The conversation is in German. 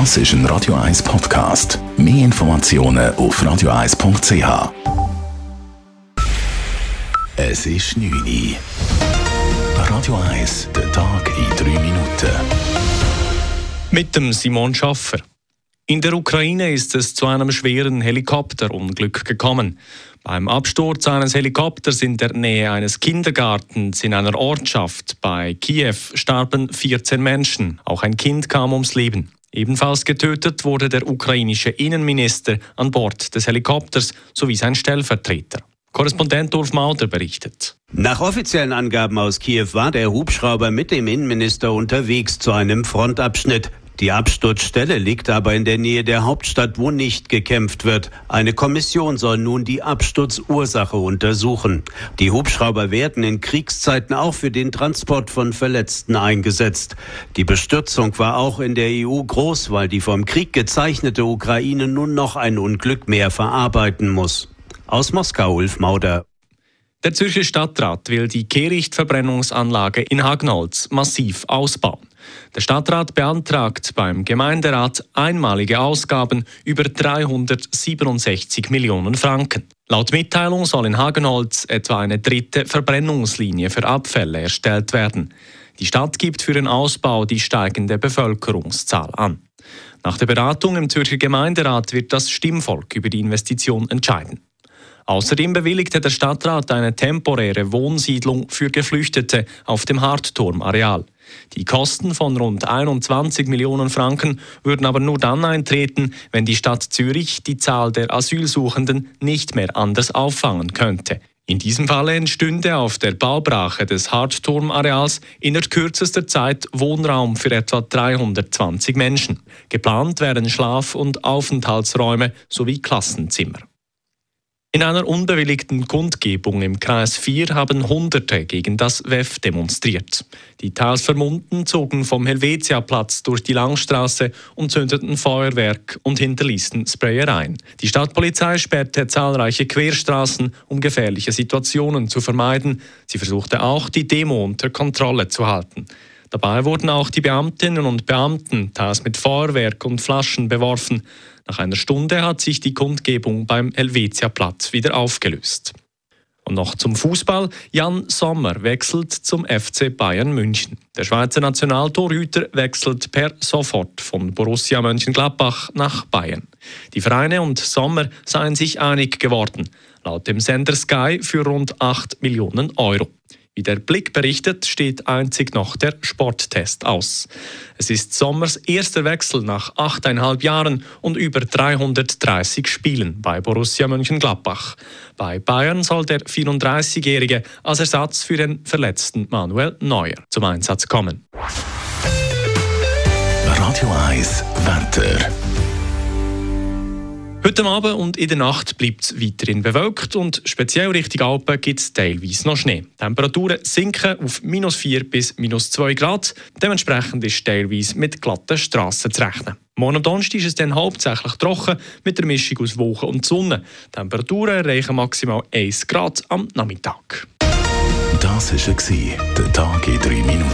Das ist ein Radio 1 Podcast. Mehr Informationen auf radio1.ch. Es ist 9 Uhr. Radio 1, der Tag in 3 Minuten. Mit dem Simon Schaffer. In der Ukraine ist es zu einem schweren Helikopterunglück gekommen. Beim Absturz eines Helikopters in der Nähe eines Kindergartens in einer Ortschaft bei Kiew starben 14 Menschen. Auch ein Kind kam ums Leben. Ebenfalls getötet wurde der ukrainische Innenminister an Bord des Helikopters sowie sein Stellvertreter. Korrespondent Ulf Mauder berichtet. Nach offiziellen Angaben aus Kiew war der Hubschrauber mit dem Innenminister unterwegs zu einem Frontabschnitt. Die Absturzstelle liegt aber in der Nähe der Hauptstadt, wo nicht gekämpft wird. Eine Kommission soll nun die Absturzursache untersuchen. Die Hubschrauber werden in Kriegszeiten auch für den Transport von Verletzten eingesetzt. Die Bestürzung war auch in der EU groß, weil die vom Krieg gezeichnete Ukraine nun noch ein Unglück mehr verarbeiten muss. Aus Moskau, Ulf Mauder. Der Zürcher Stadtrat will die Kehrichtverbrennungsanlage in Hagnolz massiv ausbauen. Der Stadtrat beantragt beim Gemeinderat einmalige Ausgaben über 367 Millionen Franken. Laut Mitteilung soll in Hagenholz etwa eine dritte Verbrennungslinie für Abfälle erstellt werden. Die Stadt gibt für den Ausbau die steigende Bevölkerungszahl an. Nach der Beratung im Zürcher Gemeinderat wird das Stimmvolk über die Investition entscheiden. Außerdem bewilligte der Stadtrat eine temporäre Wohnsiedlung für Geflüchtete auf dem Hartturmareal. Die Kosten von rund 21 Millionen Franken würden aber nur dann eintreten, wenn die Stadt Zürich die Zahl der Asylsuchenden nicht mehr anders auffangen könnte. In diesem Falle entstünde auf der Baubrache des Hartturmareals innerhalb kürzester Zeit Wohnraum für etwa 320 Menschen. Geplant wären Schlaf- und Aufenthaltsräume sowie Klassenzimmer. In einer unbewilligten Kundgebung im Kreis 4 haben Hunderte gegen das WEF demonstriert. Die teils Vermummten zogen vom Helvetiaplatz durch die Langstraße und zündeten Feuerwerk und hinterließen Sprayereien. Die Stadtpolizei sperrte zahlreiche Querstraßen, um gefährliche Situationen zu vermeiden. Sie versuchte auch, die Demo unter Kontrolle zu halten. Dabei wurden auch die Beamtinnen und Beamten teils mit Feuerwerk und Flaschen beworfen. Nach einer Stunde hat sich die Kundgebung beim Helvetia-Platz wieder aufgelöst. Und noch zum Fußball. Jan Sommer wechselt zum FC Bayern München. Der Schweizer Nationaltorhüter wechselt per sofort von Borussia Mönchengladbach nach Bayern. Die Vereine und Sommer seien sich einig geworden. Laut dem Sender Sky für rund 8 Millionen Euro. Wie der Blick berichtet, steht einzig noch der Sporttest aus. Es ist Sommers erster Wechsel nach achteinhalb Jahren und über 330 Spielen bei Borussia Mönchengladbach. Bei Bayern soll der 34-Jährige als Ersatz für den verletzten Manuel Neuer zum Einsatz kommen. Radio 1 Wetter. Heute Abend und in der Nacht bleibt es weiterhin bewölkt und speziell Richtung Alpen gibt es teilweise noch Schnee. Die Temperaturen sinken auf minus 4 bis minus 2 Grad. Dementsprechend ist teilweise mit glatten Strassen zu rechnen. Morgen und Donnerstag ist es dann hauptsächlich trocken mit der Mischung aus Wolken und Sonne. Die Temperaturen erreichen maximal 1 Grad am Nachmittag. Das war der Tag in 3 Minuten.